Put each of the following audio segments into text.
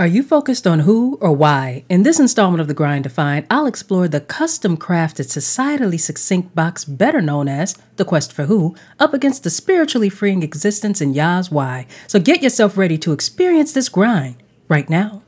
Are you focused on who or why? In this installment of The Grind Defined, I'll explore the custom crafted, societally succinct box better known as The Quest for Who, up against the spiritually freeing existence in Yah's Why. So get yourself ready to experience this grind right now.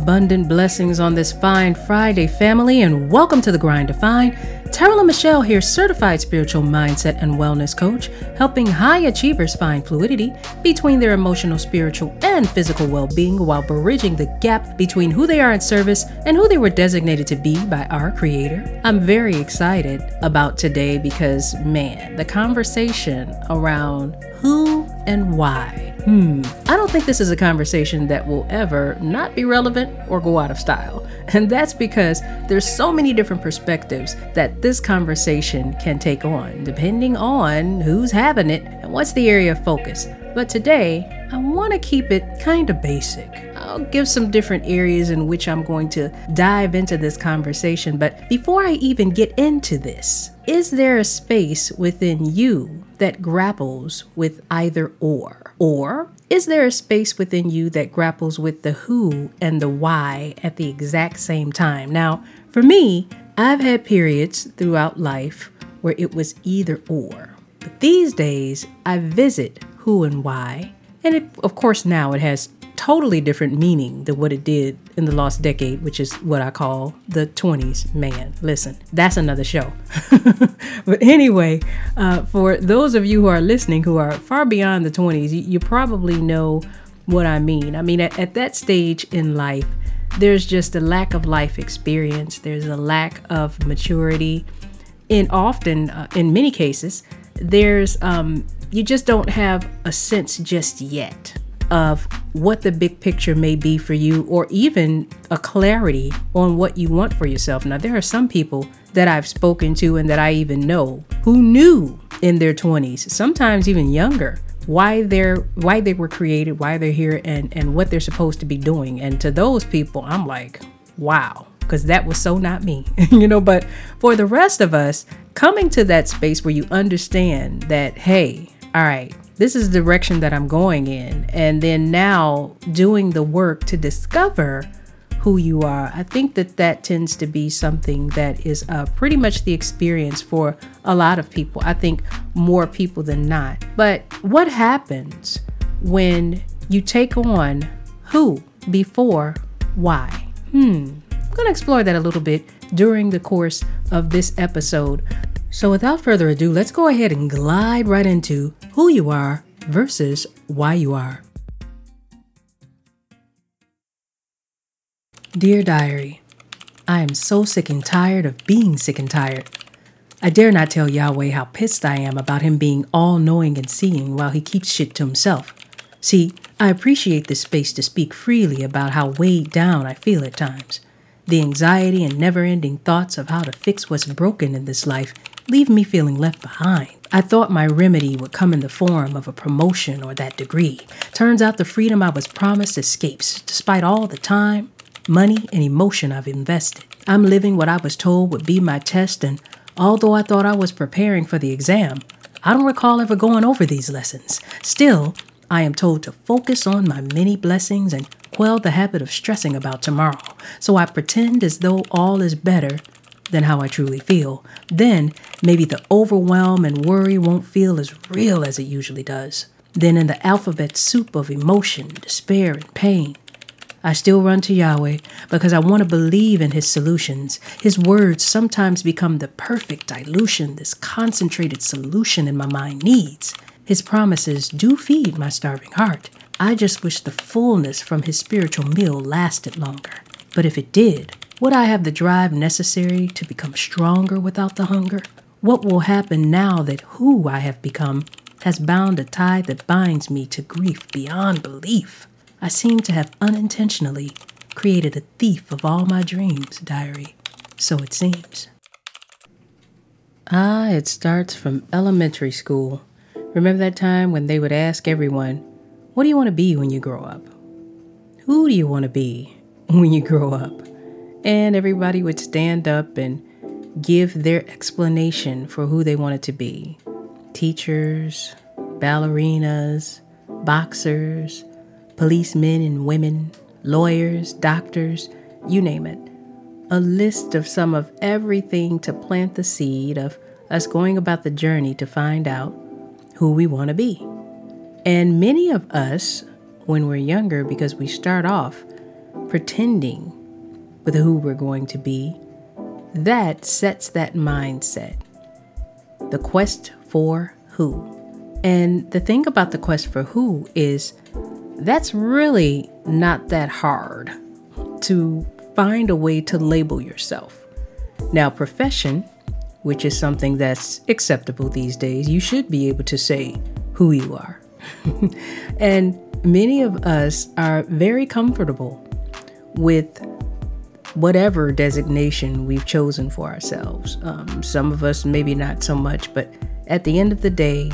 Abundant blessings on this fine Friday, family, and welcome to the Grind Defined. Terrell Michelle here, certified spiritual mindset and wellness coach, helping high achievers find fluidity between their emotional, spiritual, and physical well being while bridging the gap between who they are in service and who they were designated to be by our Creator. I'm very excited about today because, man, the conversation around who and why Hmm, I don't think this is a conversation that will ever not be relevant or go out of style. And that's because there's so many different perspectives that this conversation can take on, depending on who's having it and what's the area of focus. But today, I want to keep it kind of basic. I'll give some different areas in which I'm going to dive into this conversation. But before I even get into this, is there a space within you that grapples with either or? Or is there a space within you that grapples with the who and the why at the exact same time? Now, for me, I've had periods throughout life where it was either or. But these days, I visit who and why. And it, of course, now it has totally different meaning than what it did in the lost decade, which is what I call the 20s. Man, listen, that's another show. but anyway, uh, for those of you who are listening who are far beyond the 20s, you, you probably know what I mean. I mean, at, at that stage in life, there's just a lack of life experience, there's a lack of maturity. And often, uh, in many cases, there's um, you just don't have a sense just yet of what the big picture may be for you, or even a clarity on what you want for yourself. Now, there are some people that I've spoken to and that I even know who knew in their 20s, sometimes even younger, why they're why they were created, why they're here, and and what they're supposed to be doing. And to those people, I'm like, wow, because that was so not me, you know. But for the rest of us, coming to that space where you understand that, hey, all right, this is the direction that I'm going in. And then now doing the work to discover who you are. I think that that tends to be something that is uh, pretty much the experience for a lot of people. I think more people than not. But what happens when you take on who before why? Hmm. I'm going to explore that a little bit during the course of this episode. So, without further ado, let's go ahead and glide right into who you are versus why you are. Dear Diary, I am so sick and tired of being sick and tired. I dare not tell Yahweh how pissed I am about him being all knowing and seeing while he keeps shit to himself. See, I appreciate this space to speak freely about how weighed down I feel at times. The anxiety and never ending thoughts of how to fix what's broken in this life leave me feeling left behind. I thought my remedy would come in the form of a promotion or that degree. Turns out the freedom I was promised escapes, despite all the time, money, and emotion I've invested. I'm living what I was told would be my test, and although I thought I was preparing for the exam, I don't recall ever going over these lessons. Still, I am told to focus on my many blessings and quell the habit of stressing about tomorrow. So I pretend as though all is better than how I truly feel. Then maybe the overwhelm and worry won't feel as real as it usually does. Then, in the alphabet soup of emotion, despair, and pain, I still run to Yahweh because I want to believe in His solutions. His words sometimes become the perfect dilution this concentrated solution in my mind needs. His promises do feed my starving heart. I just wish the fullness from His spiritual meal lasted longer. But if it did, would I have the drive necessary to become stronger without the hunger? What will happen now that who I have become has bound a tie that binds me to grief beyond belief? I seem to have unintentionally created a thief of all my dreams, diary. So it seems. Ah, it starts from elementary school. Remember that time when they would ask everyone, What do you want to be when you grow up? Who do you want to be when you grow up? And everybody would stand up and give their explanation for who they wanted to be teachers, ballerinas, boxers, policemen and women, lawyers, doctors, you name it. A list of some of everything to plant the seed of us going about the journey to find out who we want to be. And many of us, when we're younger, because we start off pretending with who we're going to be, that sets that mindset. The quest for who. And the thing about the quest for who is that's really not that hard to find a way to label yourself. Now, profession, which is something that's acceptable these days, you should be able to say who you are. and many of us are very comfortable with whatever designation we've chosen for ourselves. Um, some of us, maybe not so much, but at the end of the day,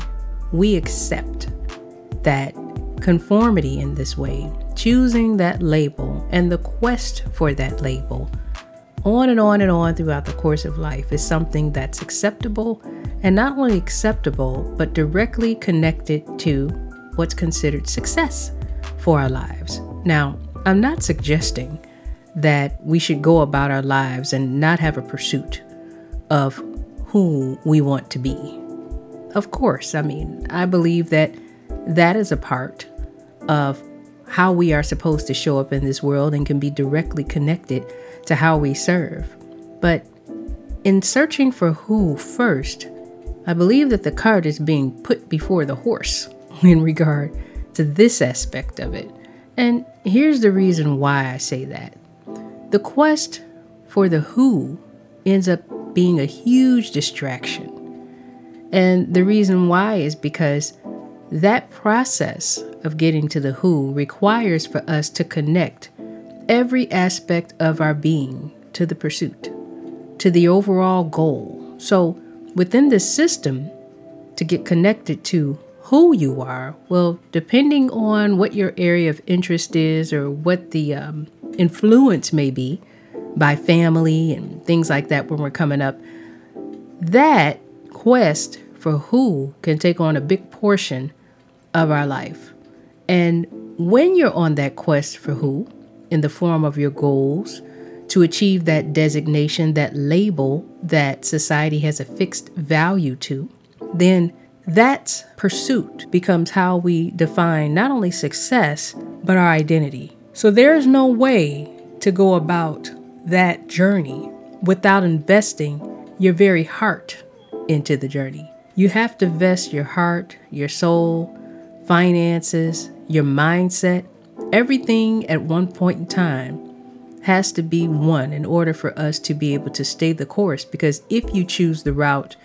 we accept that conformity in this way, choosing that label and the quest for that label on and on and on throughout the course of life is something that's acceptable and not only acceptable, but directly connected to what's considered success for our lives. Now, I'm not suggesting that we should go about our lives and not have a pursuit of who we want to be. Of course, I mean, I believe that that is a part of how we are supposed to show up in this world and can be directly connected to how we serve. But in searching for who first, I believe that the cart is being put before the horse in regard to this aspect of it. And here's the reason why I say that. The quest for the who ends up being a huge distraction. And the reason why is because that process of getting to the who requires for us to connect every aspect of our being to the pursuit, to the overall goal. So, within this system, to get connected to who you are, well, depending on what your area of interest is or what the um, influence may be by family and things like that when we're coming up, that quest for who can take on a big portion of our life. And when you're on that quest for who, in the form of your goals, to achieve that designation, that label that society has a fixed value to, then that pursuit becomes how we define not only success, but our identity. So there's no way to go about that journey without investing your very heart into the journey. You have to vest your heart, your soul, finances, your mindset, everything at one point in time has to be one in order for us to be able to stay the course. Because if you choose the route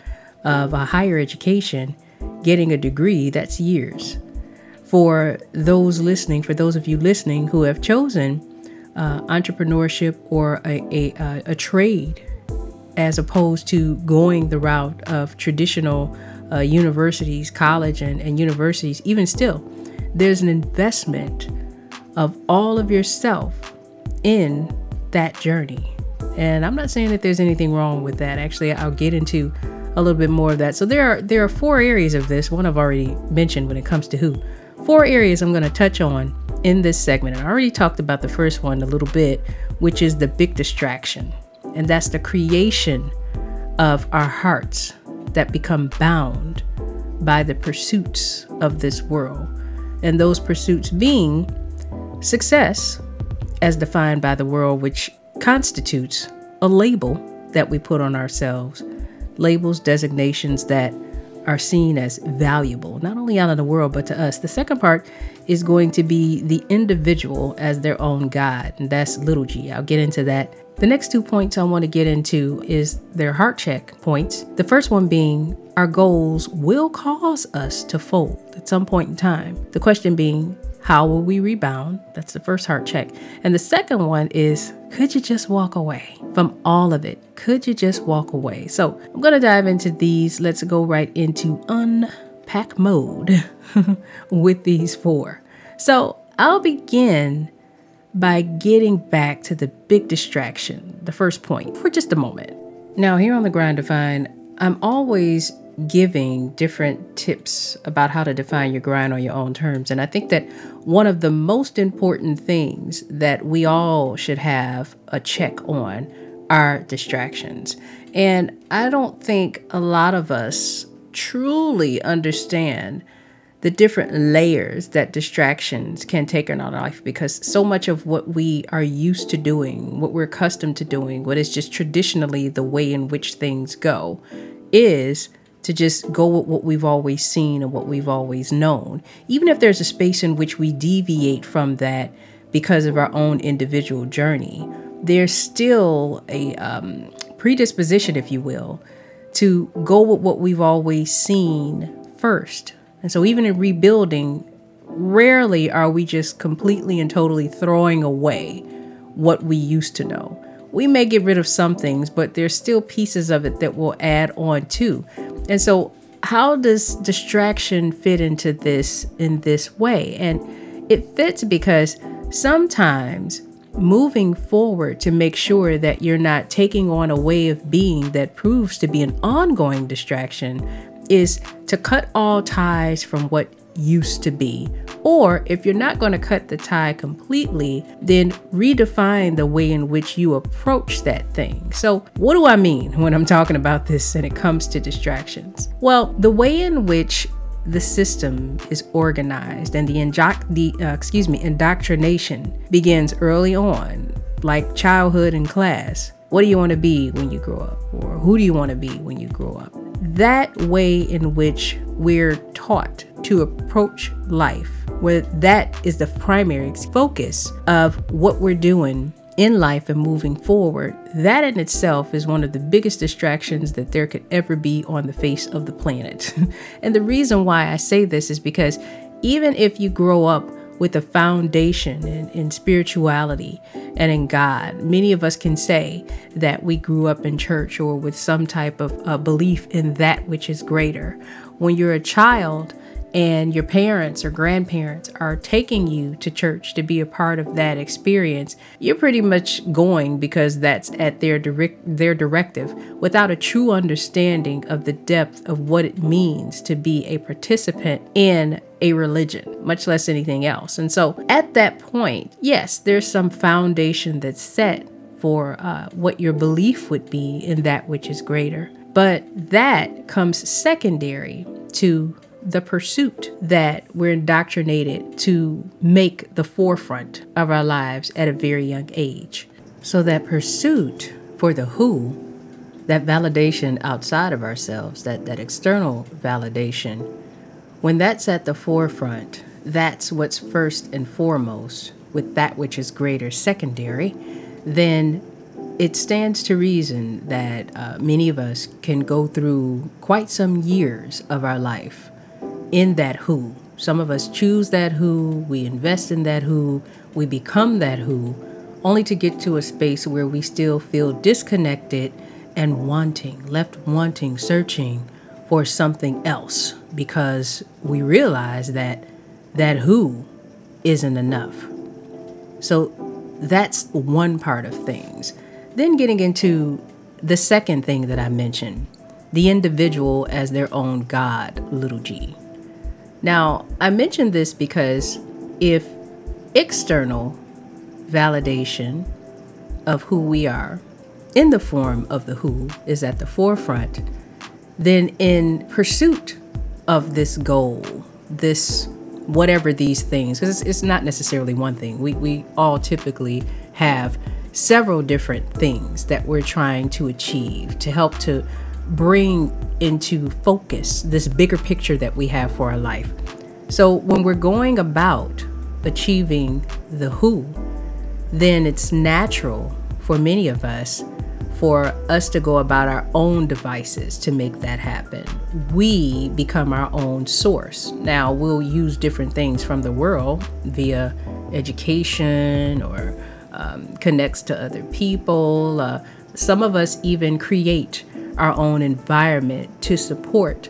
of a higher education, getting a degree, that's years for those listening, for those of you listening who have chosen uh, entrepreneurship or a, a, a, trade as opposed to going the route of traditional uh, universities, college, and, and universities, even still, there's an investment of all of yourself in that journey. And I'm not saying that there's anything wrong with that. Actually, I'll get into a little bit more of that. So there are there are four areas of this. One I've already mentioned when it comes to who four areas I'm going to touch on in this segment. And I already talked about the first one a little bit, which is the big distraction. And that's the creation of our hearts that become bound by the pursuits of this world. And those pursuits being success, as defined by the world, which constitutes a label that we put on ourselves, labels, designations that are seen as valuable, not only out in the world, but to us. The second part is going to be the individual as their own God, and that's little g. I'll get into that. The next two points I want to get into is their heart check points. The first one being our goals will cause us to fold at some point in time. The question being, how will we rebound? That's the first heart check. And the second one is could you just walk away from all of it? Could you just walk away? So I'm going to dive into these. Let's go right into unpack mode with these four. So I'll begin by getting back to the big distraction, the first point, for just a moment. Now, here on the Grind Defined, I'm always giving different tips about how to define your grind on your own terms. And I think that one of the most important things that we all should have a check on are distractions. And I don't think a lot of us truly understand the different layers that distractions can take in our life because so much of what we are used to doing, what we're accustomed to doing, what is just traditionally the way in which things go, is to just go with what we've always seen and what we've always known. Even if there's a space in which we deviate from that because of our own individual journey, there's still a um, predisposition, if you will, to go with what we've always seen first. And so, even in rebuilding, rarely are we just completely and totally throwing away what we used to know. We may get rid of some things, but there's still pieces of it that will add on too. And so, how does distraction fit into this in this way? And it fits because sometimes moving forward to make sure that you're not taking on a way of being that proves to be an ongoing distraction is to cut all ties from what used to be. Or if you're not going to cut the tie completely, then redefine the way in which you approach that thing. So, what do I mean when I'm talking about this and it comes to distractions? Well, the way in which the system is organized and the, injo- the uh, excuse me indoctrination begins early on like childhood and class what do you want to be when you grow up or who do you want to be when you grow up that way in which we're taught to approach life, where that is the primary focus of what we're doing in life and moving forward, that in itself is one of the biggest distractions that there could ever be on the face of the planet. and the reason why I say this is because even if you grow up with a foundation in, in spirituality and in God. Many of us can say that we grew up in church or with some type of uh, belief in that which is greater. When you're a child, and your parents or grandparents are taking you to church to be a part of that experience, you're pretty much going because that's at their direct their directive without a true understanding of the depth of what it means to be a participant in a religion, much less anything else. And so at that point, yes, there's some foundation that's set for uh, what your belief would be in that which is greater. But that comes secondary to the pursuit that we're indoctrinated to make the forefront of our lives at a very young age. So, that pursuit for the who, that validation outside of ourselves, that, that external validation, when that's at the forefront, that's what's first and foremost, with that which is greater secondary, then it stands to reason that uh, many of us can go through quite some years of our life in that who. Some of us choose that who, we invest in that who, we become that who, only to get to a space where we still feel disconnected and wanting, left wanting, searching for something else because we realize that that who isn't enough. So that's one part of things. Then getting into the second thing that I mentioned the individual as their own God, little g. Now, I mention this because if external validation of who we are in the form of the who is at the forefront, then in pursuit of this goal, this whatever these things, because it's, it's, not necessarily one thing, we, we all typically have several different things that we're trying to achieve to help to bring into focus this bigger picture that we have for our life. So when we're going about achieving the who, then it's natural for many of us for us to go about our own devices to make that happen. We become our own source. Now, we'll use different things from the world via education or um, connects to other people. Uh, some of us even create our own environment to support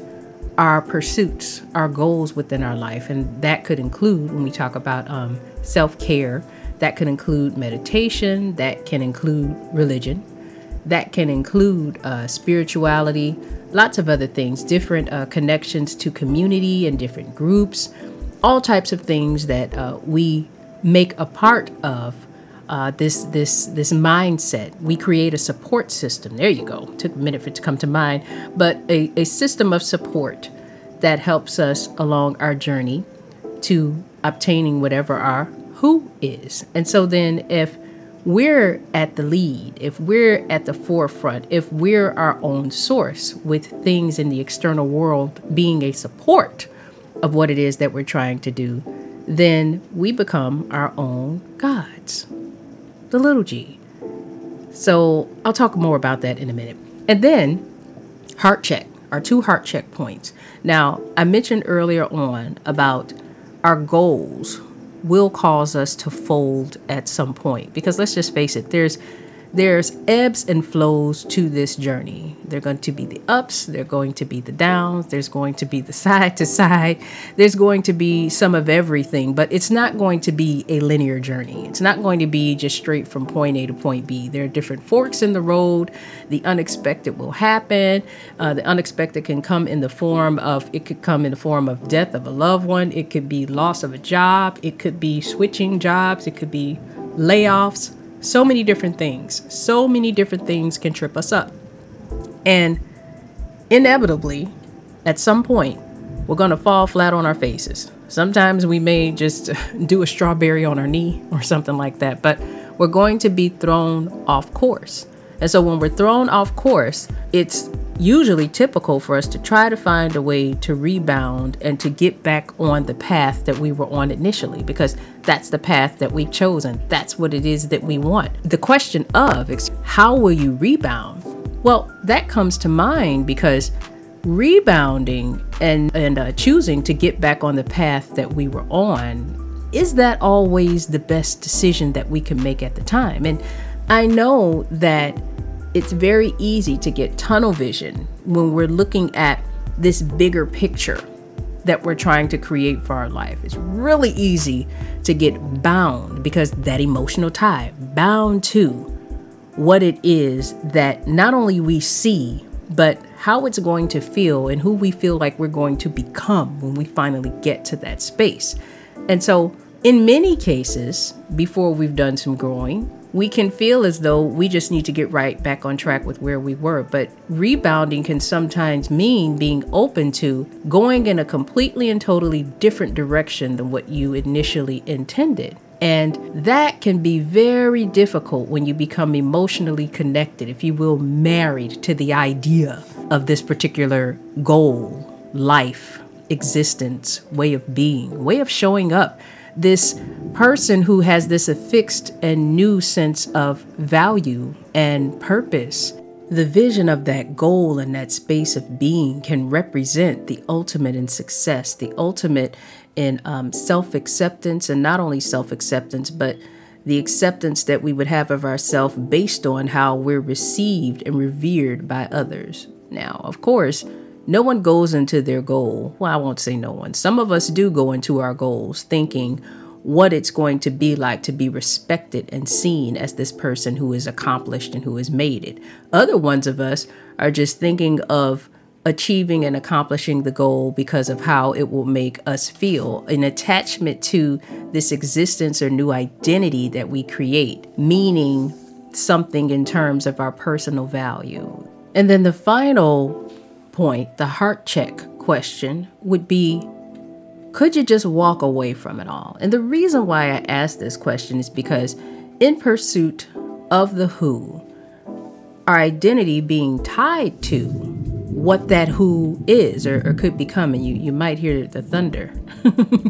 our pursuits, our goals within our life. And that could include, when we talk about um, self care, that could include meditation, that can include religion, that can include uh, spirituality, lots of other things, different uh, connections to community and different groups, all types of things that uh, we make a part of uh, this this this mindset. We create a support system. There you go. Took a minute for it to come to mind, but a, a system of support that helps us along our journey to obtaining whatever our who is. And so then if we're at the lead, if we're at the forefront, if we're our own source with things in the external world being a support of what it is that we're trying to do, then we become our own gods the little g. So I'll talk more about that in a minute. And then heart check, our two heart check points. Now, I mentioned earlier on about our goals will cause us to fold at some point because let's just face it, there's there's ebbs and flows to this journey. There are going to be the ups, there are going to be the downs, there's going to be the side to side, there's going to be some of everything, but it's not going to be a linear journey. It's not going to be just straight from point A to point B. There are different forks in the road. The unexpected will happen. Uh, the unexpected can come in the form of, it could come in the form of death of a loved one, it could be loss of a job, it could be switching jobs, it could be layoffs so many different things. So many different things can trip us up. And inevitably, at some point, we're going to fall flat on our faces. Sometimes we may just do a strawberry on our knee or something like that, but we're going to be thrown off course. And so when we're thrown off course, it's usually typical for us to try to find a way to rebound and to get back on the path that we were on initially because that's the path that we've chosen. That's what it is that we want. The question of how will you rebound? Well, that comes to mind because rebounding and and uh, choosing to get back on the path that we were on is that always the best decision that we can make at the time? And I know that it's very easy to get tunnel vision when we're looking at this bigger picture that we're trying to create for our life. It's really easy to get bound because that emotional tie, bound to what it is that not only we see, but how it's going to feel and who we feel like we're going to become when we finally get to that space. And so, in many cases, before we've done some growing, we can feel as though we just need to get right back on track with where we were. But rebounding can sometimes mean being open to going in a completely and totally different direction than what you initially intended. And that can be very difficult when you become emotionally connected, if you will, married to the idea of this particular goal, life, existence, way of being, way of showing up this person who has this affixed and new sense of value and purpose. The vision of that goal and that space of being can represent the ultimate in success, the ultimate in um, self acceptance, and not only self acceptance, but the acceptance that we would have of ourselves based on how we're received and revered by others. Now, of course, no one goes into their goal. Well, I won't say no one. Some of us do go into our goals thinking what it's going to be like to be respected and seen as this person who is accomplished and who has made it. Other ones of us are just thinking of achieving and accomplishing the goal because of how it will make us feel an attachment to this existence or new identity that we create, meaning something in terms of our personal value. And then the final point, the heart check question, would be could you just walk away from it all? And the reason why I ask this question is because, in pursuit of the who, our identity being tied to what that who is or, or could become. And you, you might hear the thunder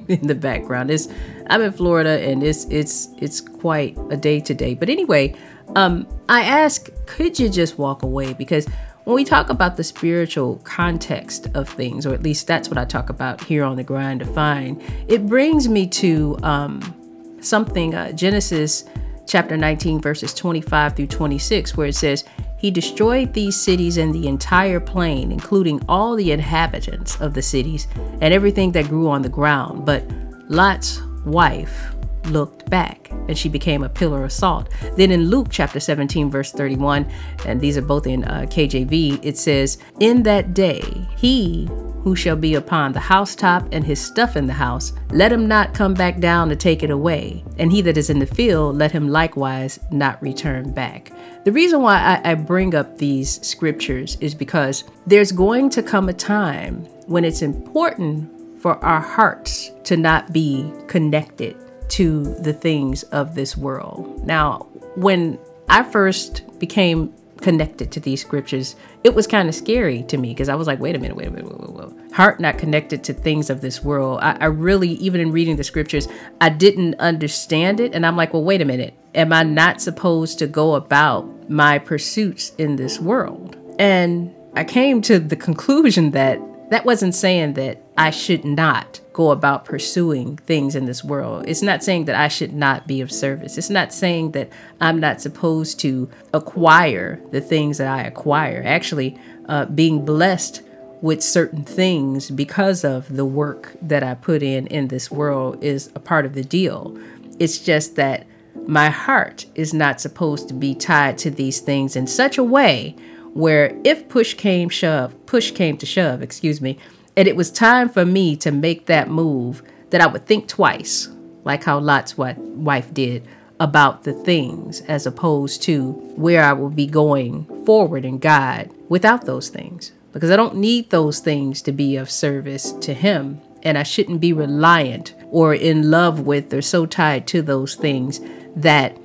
in the background. It's, I'm in Florida and it's, it's, it's quite a day today. But anyway, um, I ask, could you just walk away? Because when we talk about the spiritual context of things, or at least that's what I talk about here on the Grind Defined, it brings me to um, something, uh, Genesis chapter 19, verses 25 through 26, where it says, He destroyed these cities and the entire plain, including all the inhabitants of the cities and everything that grew on the ground. But Lot's wife looked back and she became a pillar of salt. Then in Luke chapter 17, verse 31, and these are both in uh, KJV, it says, In that day, he who shall be upon the housetop and his stuff in the house, let him not come back down to take it away. And he that is in the field, let him likewise not return back. The reason why I, I bring up these scriptures is because there's going to come a time when it's important for our hearts to not be connected to the things of this world. Now, when I first became connected to these scriptures, it was kind of scary to me because I was like, wait a minute, wait a minute, wait, wait, wait. heart not connected to things of this world. I, I really, even in reading the scriptures, I didn't understand it. And I'm like, well, wait a minute. Am I not supposed to go about my pursuits in this world? And I came to the conclusion that that wasn't saying that I should not go about pursuing things in this world. It's not saying that I should not be of service. It's not saying that I'm not supposed to acquire the things that I acquire. Actually, uh, being blessed with certain things because of the work that I put in in this world is a part of the deal. It's just that my heart is not supposed to be tied to these things in such a way where if push came shove, push came to shove, excuse me, and it was time for me to make that move that I would think twice, like how Lot's wife did about the things as opposed to where I will be going forward in God without those things. Because I don't need those things to be of service to Him. And I shouldn't be reliant or in love with or so tied to those things that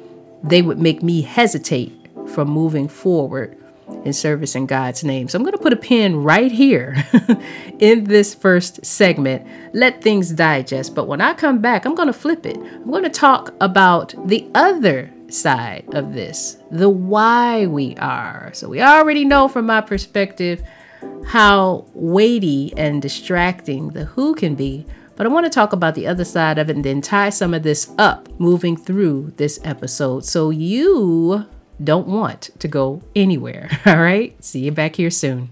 they would make me hesitate from moving forward in service in God's name. So I'm going to put a pin right here in this first segment. Let things digest. But when I come back, I'm going to flip it. I'm going to talk about the other side of this, the why we are. So we already know from my perspective how weighty and distracting the who can be. But I want to talk about the other side of it and then tie some of this up moving through this episode so you don't want to go anywhere. All right? See you back here soon.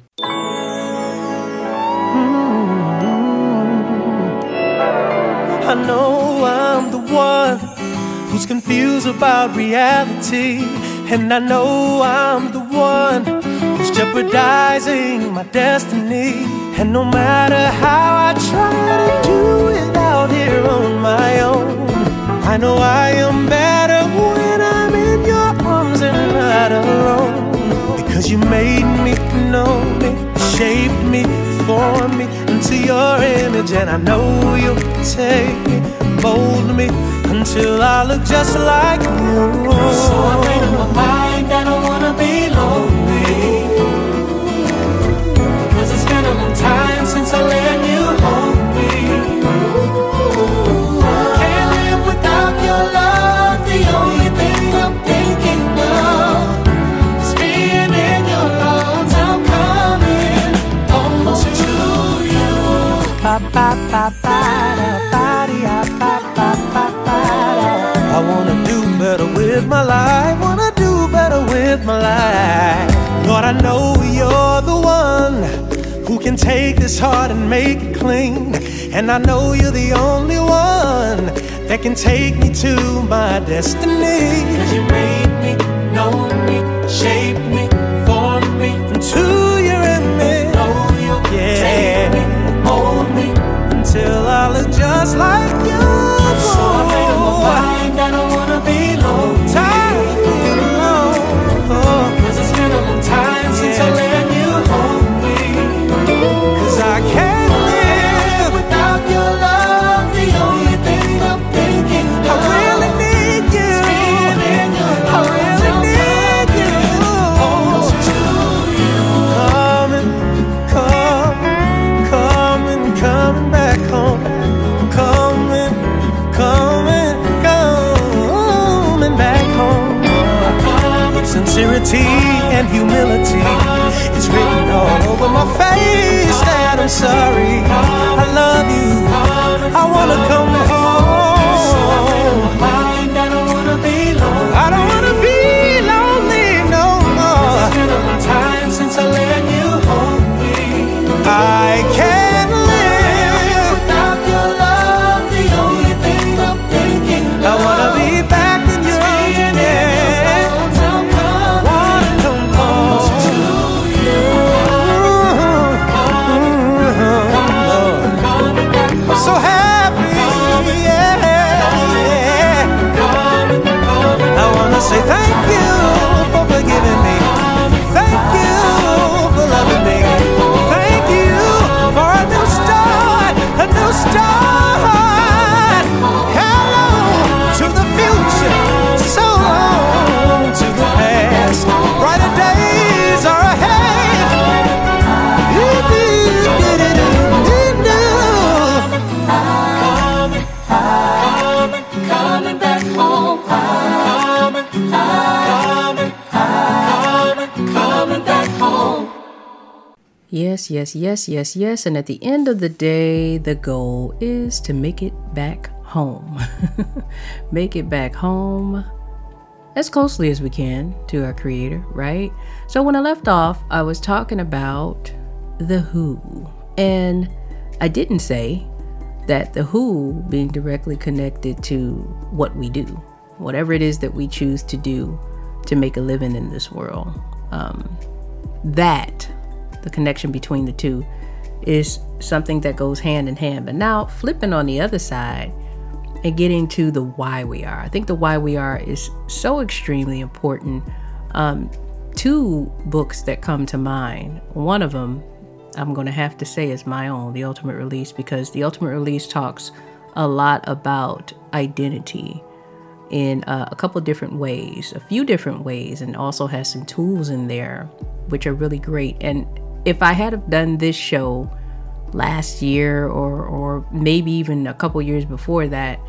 I know I'm the one who's confused about reality. And I know I'm the one who's jeopardizing my destiny. And no matter how I try to do it out here on my own, I know I am better not alone. Because you made me, know me, shaped me, formed me into your image. And I know you'll take me, mold me until I look just like you. So I made up my mind that I wanna be lonely. This heart and make it clean. And I know you're the only one that can take me to my destiny. Cause you made me, know me, shaped me, sincerity and humility. It's written all over my face that I'm sorry. I love you. I wanna Yes, yes, yes, yes, yes. And at the end of the day, the goal is to make it back home. make it back home as closely as we can to our creator, right? So when I left off, I was talking about the who. And I didn't say that the who being directly connected to what we do, whatever it is that we choose to do to make a living in this world. Um, that the connection between the two is something that goes hand in hand. But now, flipping on the other side and getting to the why we are, I think the why we are is so extremely important. Um, two books that come to mind. One of them, I'm going to have to say, is my own, The Ultimate Release, because The Ultimate Release talks a lot about identity in uh, a couple different ways, a few different ways, and also has some tools in there which are really great. And if I had have done this show last year or or maybe even a couple years before that,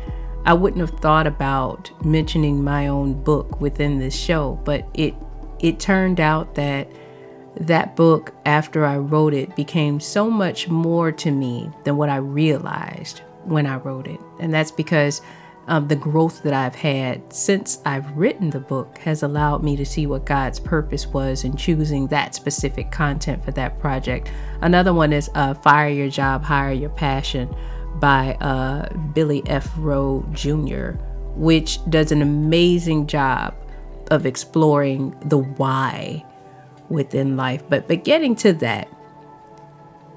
I wouldn't have thought about mentioning my own book within this show. But it it turned out that that book after I wrote it became so much more to me than what I realized when I wrote it. And that's because um, the growth that I've had since I've written the book has allowed me to see what God's purpose was in choosing that specific content for that project. Another one is uh, Fire Your Job, Hire Your Passion by uh, Billy F. Rowe Jr., which does an amazing job of exploring the why within life. But but getting to that,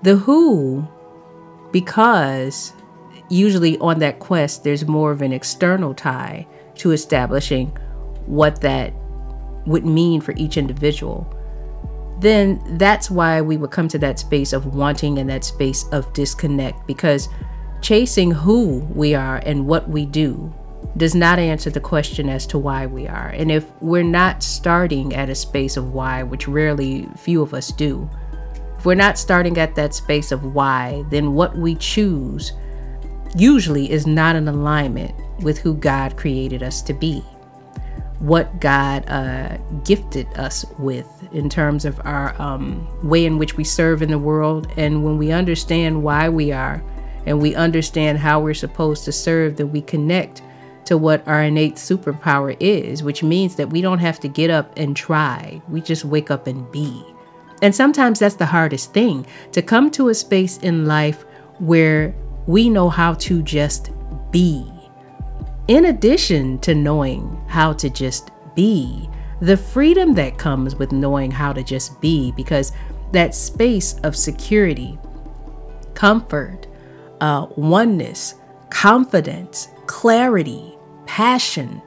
the who, because usually on that quest there's more of an external tie to establishing what that would mean for each individual. Then that's why we would come to that space of wanting and that space of disconnect because chasing who we are and what we do does not answer the question as to why we are. And if we're not starting at a space of why, which rarely few of us do, if we're not starting at that space of why, then what we choose usually is not in alignment with who God created us to be, what God uh, gifted us with in terms of our um, way in which we serve in the world. And when we understand why we are and we understand how we're supposed to serve, then we connect to what our innate superpower is, which means that we don't have to get up and try. We just wake up and be. And sometimes that's the hardest thing to come to a space in life where we know how to just be. In addition to knowing how to just be, the freedom that comes with knowing how to just be, because that space of security, comfort, uh, oneness, confidence, clarity, passion,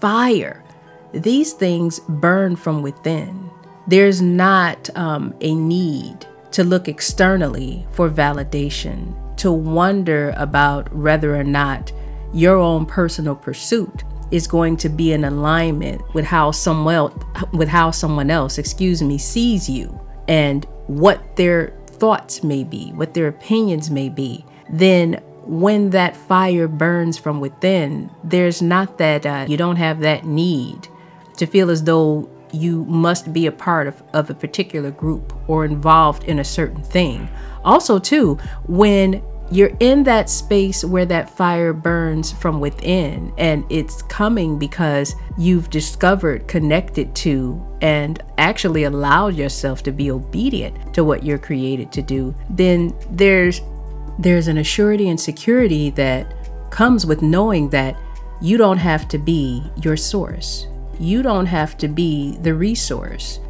fire, these things burn from within. There's not um, a need to look externally for validation, to wonder about whether or not your own personal pursuit is going to be in alignment with how someone else, with how someone else, excuse me, sees you and what their thoughts may be, what their opinions may be, then when that fire burns from within, there's not that uh, you don't have that need to feel as though you must be a part of, of a particular group or involved in a certain thing. Also, too, when you're in that space where that fire burns from within and it's coming because you've discovered, connected to, and actually allowed yourself to be obedient to what you're created to do, then there's there's an assurity and security that comes with knowing that you don't have to be your source. You don't have to be the resource.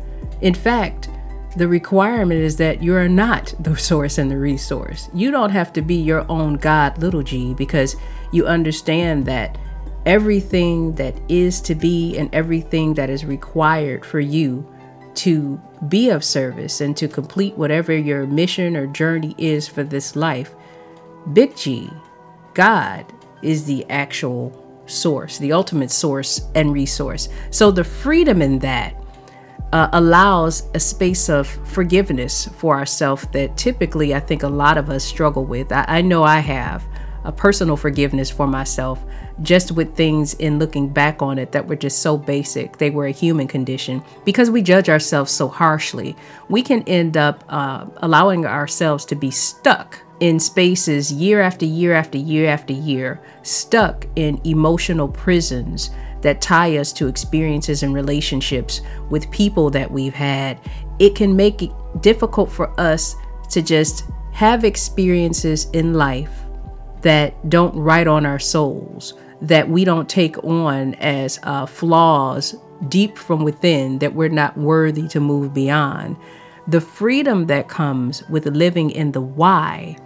In fact, the requirement is that you are not the source and the resource. You don't have to be your own God, little g, because you understand that everything that is to be and everything that is required for you to be of service and to complete whatever your mission or journey is for this life, Big G, God, is the actual source, the ultimate source and resource. So the freedom in that uh, allows a space of forgiveness for ourselves that typically I think a lot of us struggle with. I, I know I have a personal forgiveness for myself just with things in looking back on it that were just so basic. They were a human condition. Because we judge ourselves so harshly, we can end up uh, allowing ourselves to be stuck in spaces year after year after year after year, stuck in emotional prisons that tie us to experiences and relationships with people that we've had, it can make it difficult for us to just have experiences in life that don't write on our souls, that we don't take on as uh, flaws deep from within that we're not worthy to move beyond. The freedom that comes with living in the why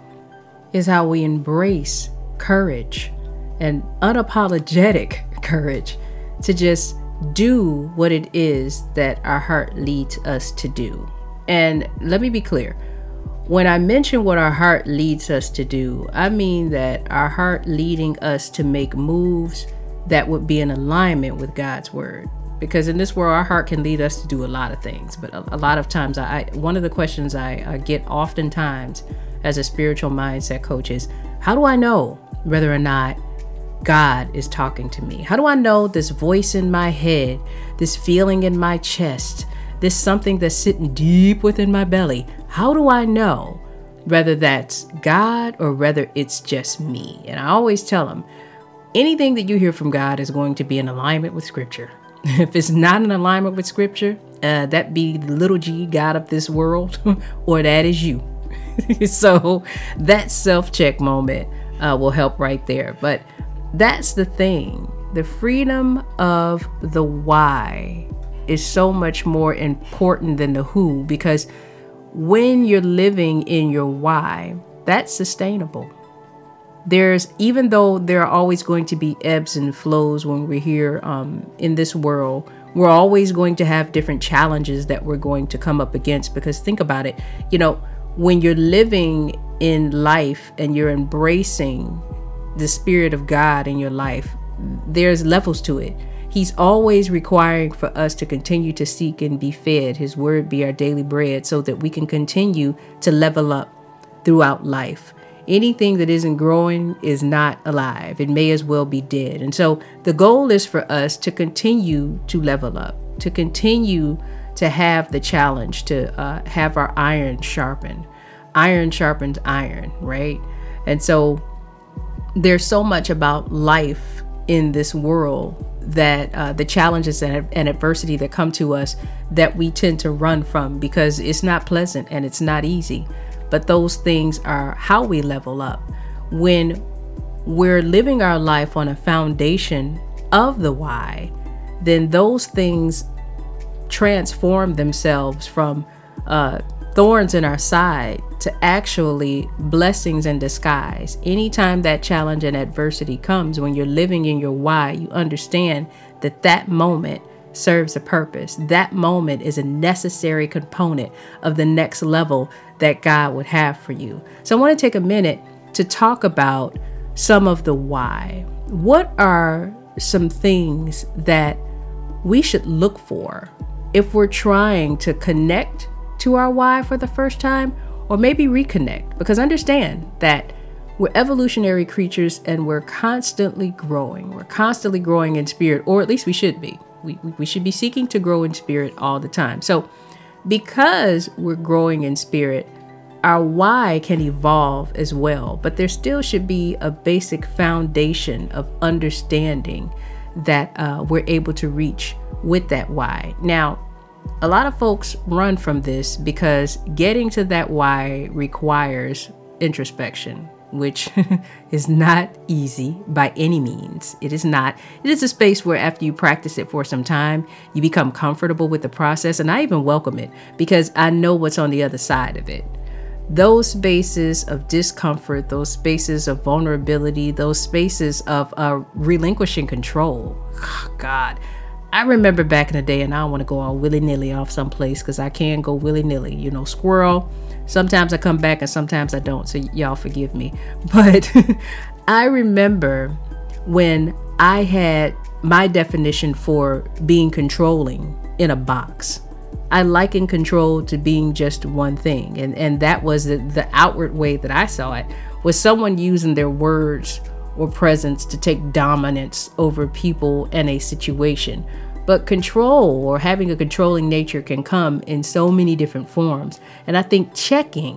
is how we embrace courage and unapologetic courage to just do what it is that our heart leads us to do. And let me be clear when I mention what our heart leads us to do, I mean that our heart leading us to make moves that would be in alignment with God's word. Because in this world, our heart can lead us to do a lot of things. But a, a lot of times, I, one of the questions I, I get oftentimes as a spiritual mindset coach is how do I know whether or not God is talking to me? How do I know this voice in my head, this feeling in my chest, this something that's sitting deep within my belly? How do I know whether that's God or whether it's just me? And I always tell them anything that you hear from God is going to be in alignment with Scripture. if it's not in alignment with Scripture, uh, that be the little g God of this world, or that is you. so that self check moment uh, will help right there. But that's the thing. The freedom of the why is so much more important than the who because when you're living in your why, that's sustainable. There's, even though there are always going to be ebbs and flows when we're here um, in this world, we're always going to have different challenges that we're going to come up against because think about it, you know, when you're living in life and you're embracing the Spirit of God in your life, there's levels to it. He's always requiring for us to continue to seek and be fed. His word be our daily bread so that we can continue to level up throughout life. Anything that isn't growing is not alive. It may as well be dead. And so the goal is for us to continue to level up, to continue to have the challenge, to uh, have our iron sharpened. Iron sharpens iron, right? And so there's so much about life in this world that uh, the challenges and, and adversity that come to us that we tend to run from because it's not pleasant and it's not easy. But those things are how we level up. When we're living our life on a foundation of the why, then those things transform themselves from uh, thorns in our side to actually blessings in disguise. Anytime that challenge and adversity comes, when you're living in your why, you understand that that moment serves a purpose. That moment is a necessary component of the next level that God would have for you. So I want to take a minute to talk about some of the why. What are some things that we should look for if we're trying to connect to our why for the first time, or maybe reconnect. Because understand that we're evolutionary creatures and we're constantly growing. We're constantly growing in spirit, or at least we should be. We, we should be seeking to grow in spirit all the time. So, because we're growing in spirit, our why can evolve as well, but there still should be a basic foundation of understanding that uh, we're able to reach with that why. Now, a lot of folks run from this because getting to that why requires introspection, which is not easy by any means. It is not. It is a space where, after you practice it for some time, you become comfortable with the process. And I even welcome it because I know what's on the other side of it. Those spaces of discomfort, those spaces of vulnerability, those spaces of uh, relinquishing control. God, I remember back in the day, and I don't want to go all willy nilly off someplace because I can go willy nilly. You know, squirrel Sometimes I come back and sometimes I don't, so y'all forgive me. But I remember when I had my definition for being controlling in a box. I liken control to being just one thing. And, and that was the, the outward way that I saw it was someone using their words or presence to take dominance over people and a situation. But control or having a controlling nature can come in so many different forms. And I think checking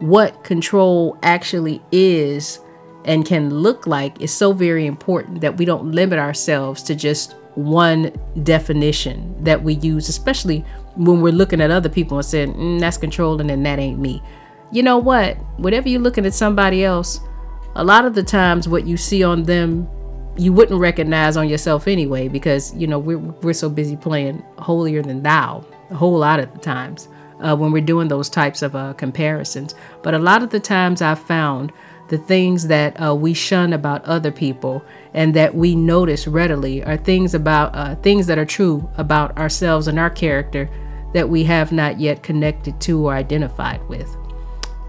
what control actually is and can look like is so very important that we don't limit ourselves to just one definition that we use, especially when we're looking at other people and saying, mm, that's controlling and that ain't me. You know what? Whatever you're looking at somebody else, a lot of the times what you see on them you wouldn't recognize on yourself anyway because you know we're, we're so busy playing holier than thou a whole lot of the times uh, when we're doing those types of uh, comparisons. But a lot of the times i've found the things that uh, we shun about other people and that we notice readily are things about uh, things that are true about ourselves and our character that we have not yet connected to or identified with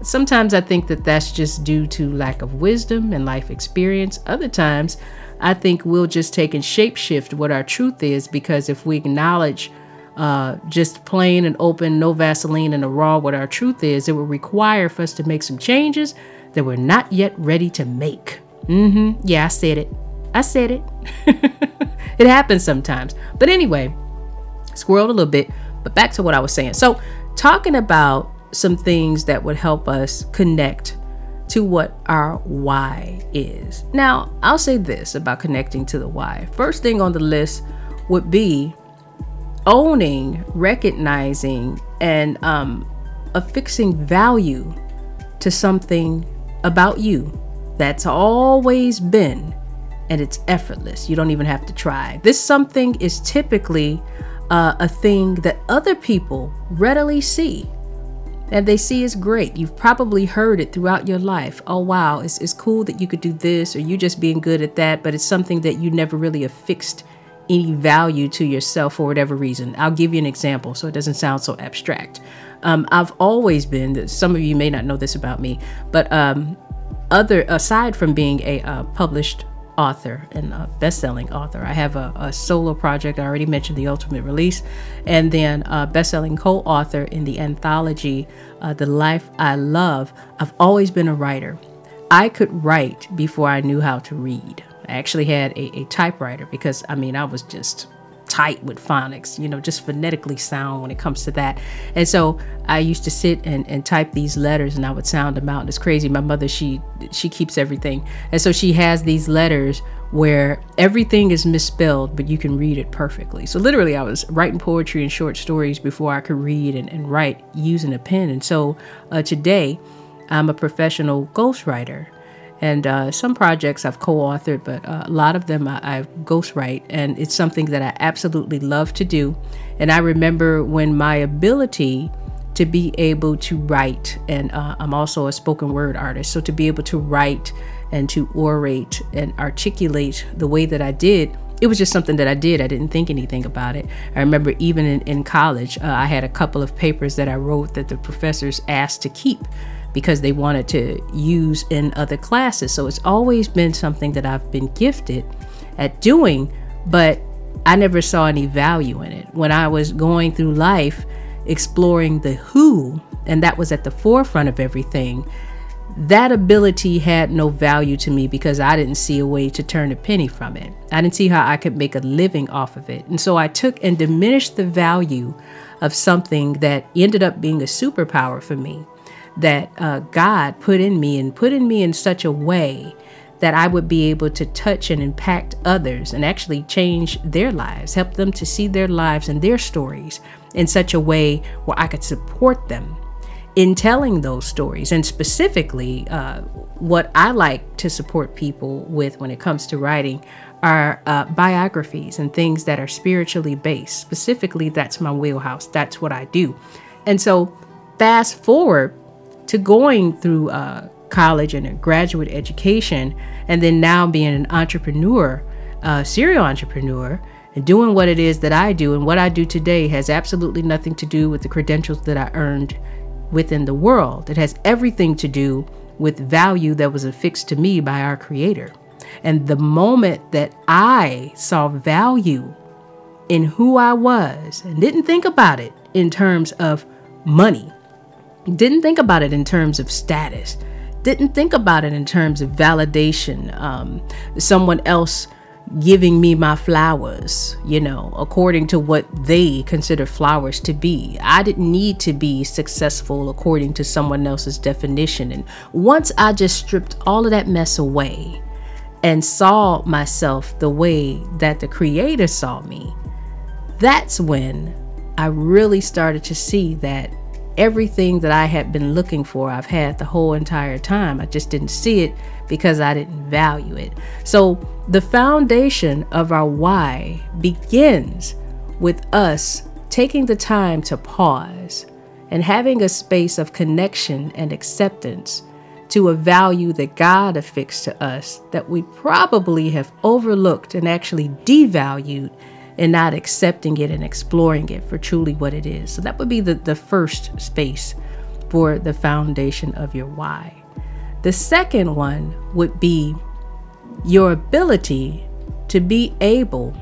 sometimes i think that that's just due to lack of wisdom and life experience other times I think we'll just take and shapeshift what our truth is because if we acknowledge uh, just plain and open, no Vaseline and a raw what our truth is, it will require for us to make some changes that we're not yet ready to make. Mm-hmm. Yeah, I said it. I said it. it happens sometimes. But anyway, squirreled a little bit, but back to what I was saying. So, talking about some things that would help us connect to what our why is. Now, I'll say this about connecting to the why. First thing on the list would be owning, recognizing, and um, affixing value to something about you that's always been and it's effortless. You don't even have to try. This something is typically uh, a thing that other people readily see and they see is great. You've probably heard it throughout your life. Oh, wow, it's, it's cool that you could do this or you just being good at that, but it's something that you never really affixed any value to yourself for whatever reason. I'll give you an example so it doesn't sound so abstract. Um, I've always been, some of you may not know this about me, but um, other aside from being a uh, published author and a best-selling author. I have a, a, solo project. I already mentioned the ultimate release, and then a best-selling co-author in the anthology, uh, "The Life I Love." I've always been a writer. I could write before I knew how to read. I actually had a, a typewriter because I mean I was just tight with phonics, you know, just phonetically sound when it comes to that. And so I used to sit and, and type these letters and I would sound them out. it's crazy. My mother, she she keeps everything. And so she has these letters where everything is misspelled, but you can read it perfectly. So literally I was writing poetry and short stories before I could read and, and write using a pen. And so uh, today I'm a professional ghostwriter. And uh, some projects I've co authored, but uh, a lot of them I, I ghostwrite. And it's something that I absolutely love to do. And I remember when my ability to be able to write, and uh, I'm also a spoken word artist, so to be able to write and to orate and articulate the way that I did, it was just something that I did. I didn't think anything about it. I remember even in, in college, uh, I had a couple of papers that I wrote that the professors asked to keep because they wanted to use in other classes. So it's always been something that I've been gifted at doing, but I never saw any value in it. When I was going through life exploring the who, and that was at the forefront of everything, that ability had no value to me because I didn't see a way to turn a penny from it. I didn't see how I could make a living off of it. And so I took and diminished the value of something that ended up being a superpower for me that uh, God put in me and put in me in such a way that I would be able to touch and impact others and actually change their lives, help them to see their lives and their stories in such a way where I could support them in telling those stories. And specifically, uh, what I like to support people with when it comes to writing are uh, biographies and things that are spiritually based. Specifically, that's my wheelhouse. That's what I do. And so, fast forward to going through uh, college and a graduate education, and then now being an entrepreneur, uh, serial entrepreneur, and doing what it is that I do. And what I do today has absolutely nothing to do with the credentials that I earned within the world. It has everything to do with value that was affixed to me by our Creator. And the moment that I saw value in who I was and didn't think about it in terms of money, didn't think about it in terms of status, didn't think about it in terms of validation, um, someone else giving me my flowers, you know, according to what they consider flowers to be. I didn't need to be successful according to someone else's definition. And once I just stripped all of that mess away and saw myself the way that the Creator saw me, that's when I really started to see that everything that I had been looking for, I've had the whole entire time. I just didn't see it because I didn't value it. So, the foundation of our why begins with us taking the time to pause and having a space of connection and acceptance to a value that God affixed to us that we probably have overlooked and actually devalued and not accepting it and exploring it for truly what it is. So that would be the, the first space for the foundation of your why. The second one would be your ability to be able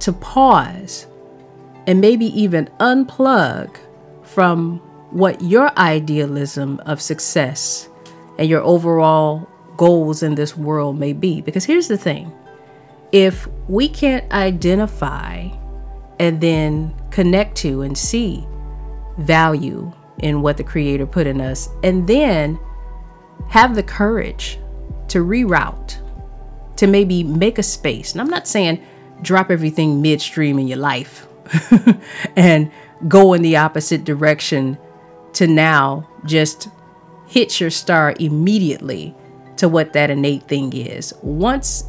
to pause and maybe even unplug from what your idealism of success and your overall goals in this world may be. Because here's the thing if we can't identify and then connect to and see value in what the Creator put in us, and then have the courage to reroute, to maybe make a space. And I'm not saying drop everything midstream in your life and go in the opposite direction to now just hit your star immediately to what that innate thing is. Once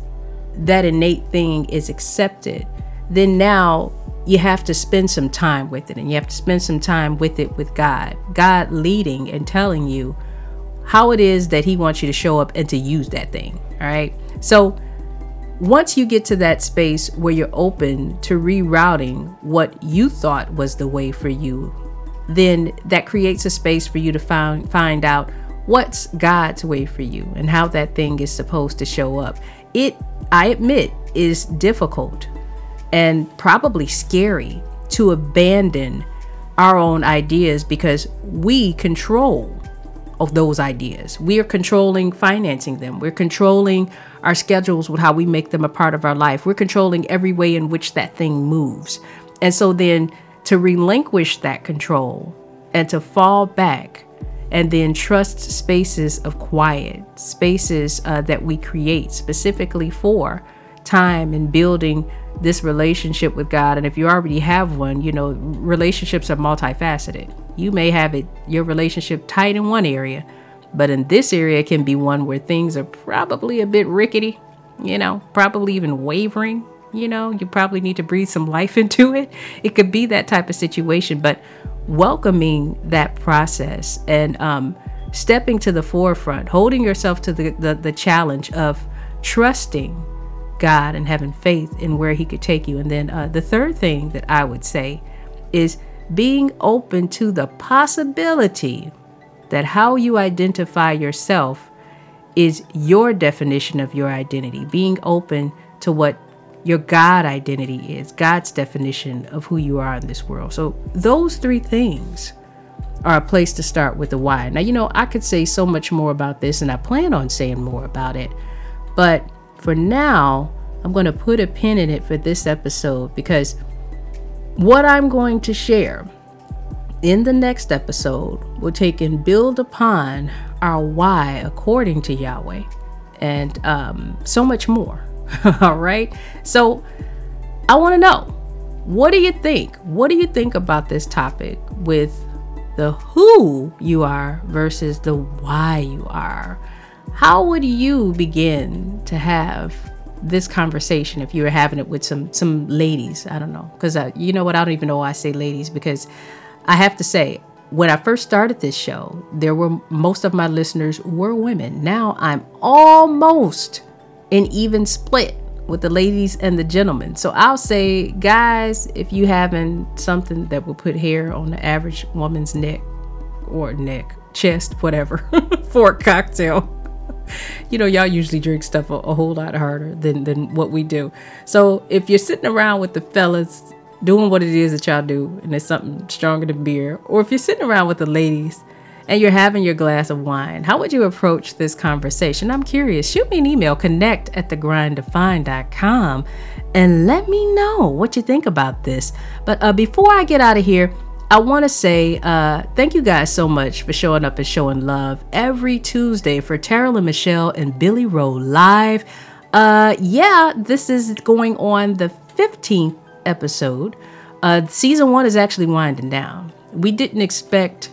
that innate thing is accepted, then now you have to spend some time with it and you have to spend some time with it with God. God leading and telling you how it is that He wants you to show up and to use that thing. All right. So once you get to that space where you're open to rerouting what you thought was the way for you, then that creates a space for you to find find out what's God's way for you and how that thing is supposed to show up. It I admit, is difficult and probably scary to abandon our own ideas because we control of those ideas. We are controlling financing them. We're controlling our schedules with how we make them a part of our life. We're controlling every way in which that thing moves. And so then to relinquish that control and to fall back and then trust spaces of quiet, spaces uh, that we create specifically for time and building this relationship with God. And if you already have one, you know, relationships are multifaceted. You may have it, your relationship tight in one area, but in this area, it can be one where things are probably a bit rickety, you know, probably even wavering. You know, you probably need to breathe some life into it. It could be that type of situation, but welcoming that process and um, stepping to the forefront, holding yourself to the, the, the challenge of trusting God and having faith in where He could take you. And then uh, the third thing that I would say is being open to the possibility that how you identify yourself is your definition of your identity, being open to what your God identity is, God's definition of who you are in this world. So, those three things are a place to start with the why. Now, you know, I could say so much more about this, and I plan on saying more about it. But for now, I'm going to put a pin in it for this episode because what I'm going to share in the next episode will take and build upon our why according to Yahweh and um, so much more. All right. So I want to know what do you think? What do you think about this topic with the who you are versus the why you are? How would you begin to have this conversation if you were having it with some some ladies? I don't know, because you know what? I don't even know why I say ladies because I have to say when I first started this show, there were most of my listeners were women. Now I'm almost an even split with the ladies and the gentlemen. So I'll say, guys, if you having something that will put hair on the average woman's neck or neck, chest, whatever, for a cocktail. You know, y'all usually drink stuff a, a whole lot harder than, than what we do. So if you're sitting around with the fellas doing what it is that y'all do and it's something stronger than beer, or if you're sitting around with the ladies and you're having your glass of wine, how would you approach this conversation? I'm curious. Shoot me an email, connect at thegrinddefined.com, and let me know what you think about this. But uh, before I get out of here, I want to say uh, thank you guys so much for showing up and showing love every Tuesday for Terrell and Michelle and Billy Rowe Live. Uh, yeah, this is going on the 15th episode. Uh, season one is actually winding down. We didn't expect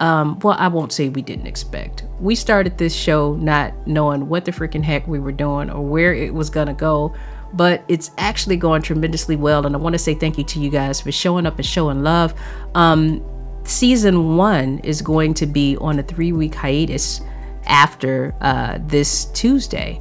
um, well, I won't say we didn't expect. We started this show not knowing what the freaking heck we were doing or where it was gonna go, but it's actually going tremendously well. And I want to say thank you to you guys for showing up and showing love. Um, season one is going to be on a three week hiatus after uh, this Tuesday.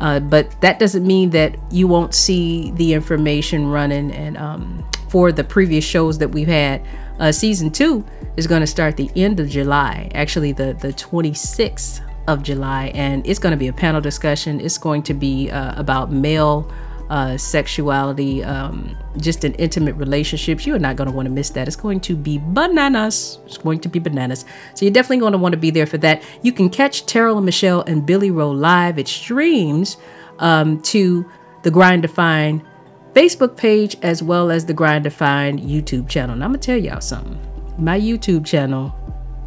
Uh, but that doesn't mean that you won't see the information running and um, for the previous shows that we've had. Uh, season two is going to start the end of July, actually the the 26th of July, and it's going to be a panel discussion. It's going to be uh, about male uh, sexuality, um, just in intimate relationships. You are not going to want to miss that. It's going to be bananas. It's going to be bananas. So you're definitely going to want to be there for that. You can catch Terrell and Michelle and Billy Rowe live. It streams um, to the Grind Defined Facebook page as well as the Grind Defined YouTube channel. And I'm to tell y'all something my YouTube channel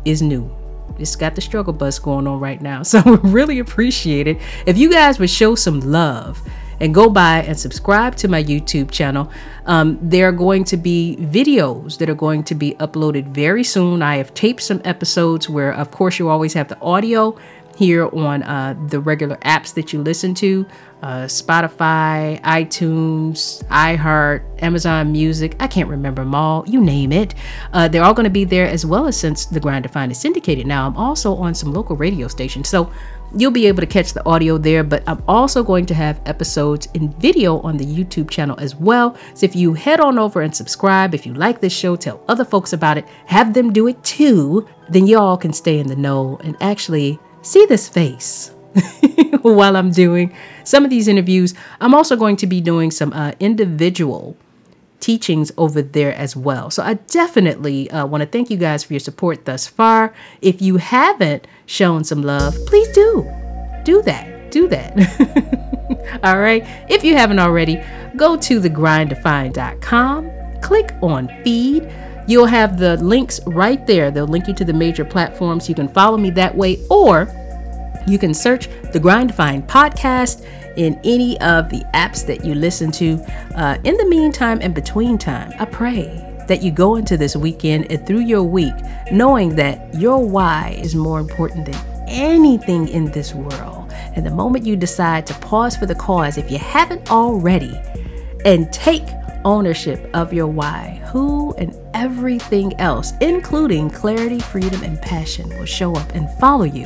is new. It's got the struggle bus going on right now. So I really appreciate it. If you guys would show some love and go by and subscribe to my YouTube channel, um, there are going to be videos that are going to be uploaded very soon. I have taped some episodes where, of course, you always have the audio here on uh, the regular apps that you listen to uh, Spotify, iTunes, iHeart, Amazon Music. I can't remember them all. You name it. Uh, they're all going to be there as well as since the Grind Defined is syndicated. Now, I'm also on some local radio stations. So you'll be able to catch the audio there, but I'm also going to have episodes in video on the YouTube channel as well. So if you head on over and subscribe, if you like this show, tell other folks about it, have them do it too, then y'all can stay in the know and actually see this face while I'm doing some of these interviews. I'm also going to be doing some uh, individual teachings over there as well. So I definitely uh, want to thank you guys for your support thus far. If you haven't shown some love, please do. Do that. Do that. All right. If you haven't already, go to thegrinddefined.com, click on feed. You'll have the links right there. They'll link you to the major platforms. You can follow me that way or you can search the Grind podcast in any of the apps that you listen to. Uh, in the meantime and between time, I pray that you go into this weekend and through your week knowing that your why is more important than anything in this world. And the moment you decide to pause for the cause, if you haven't already, and take ownership of your why, who and everything else, including clarity, freedom, and passion, will show up and follow you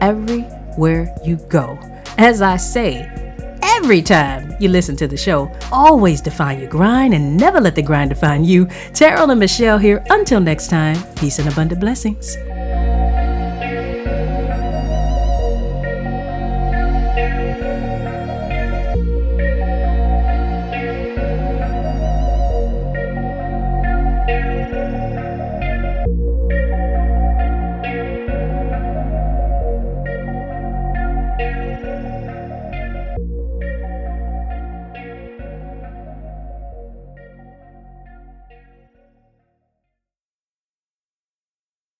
everywhere you go. As I say, every time you listen to the show, always define your grind and never let the grind define you. Terrell and Michelle here. Until next time, peace and abundant blessings.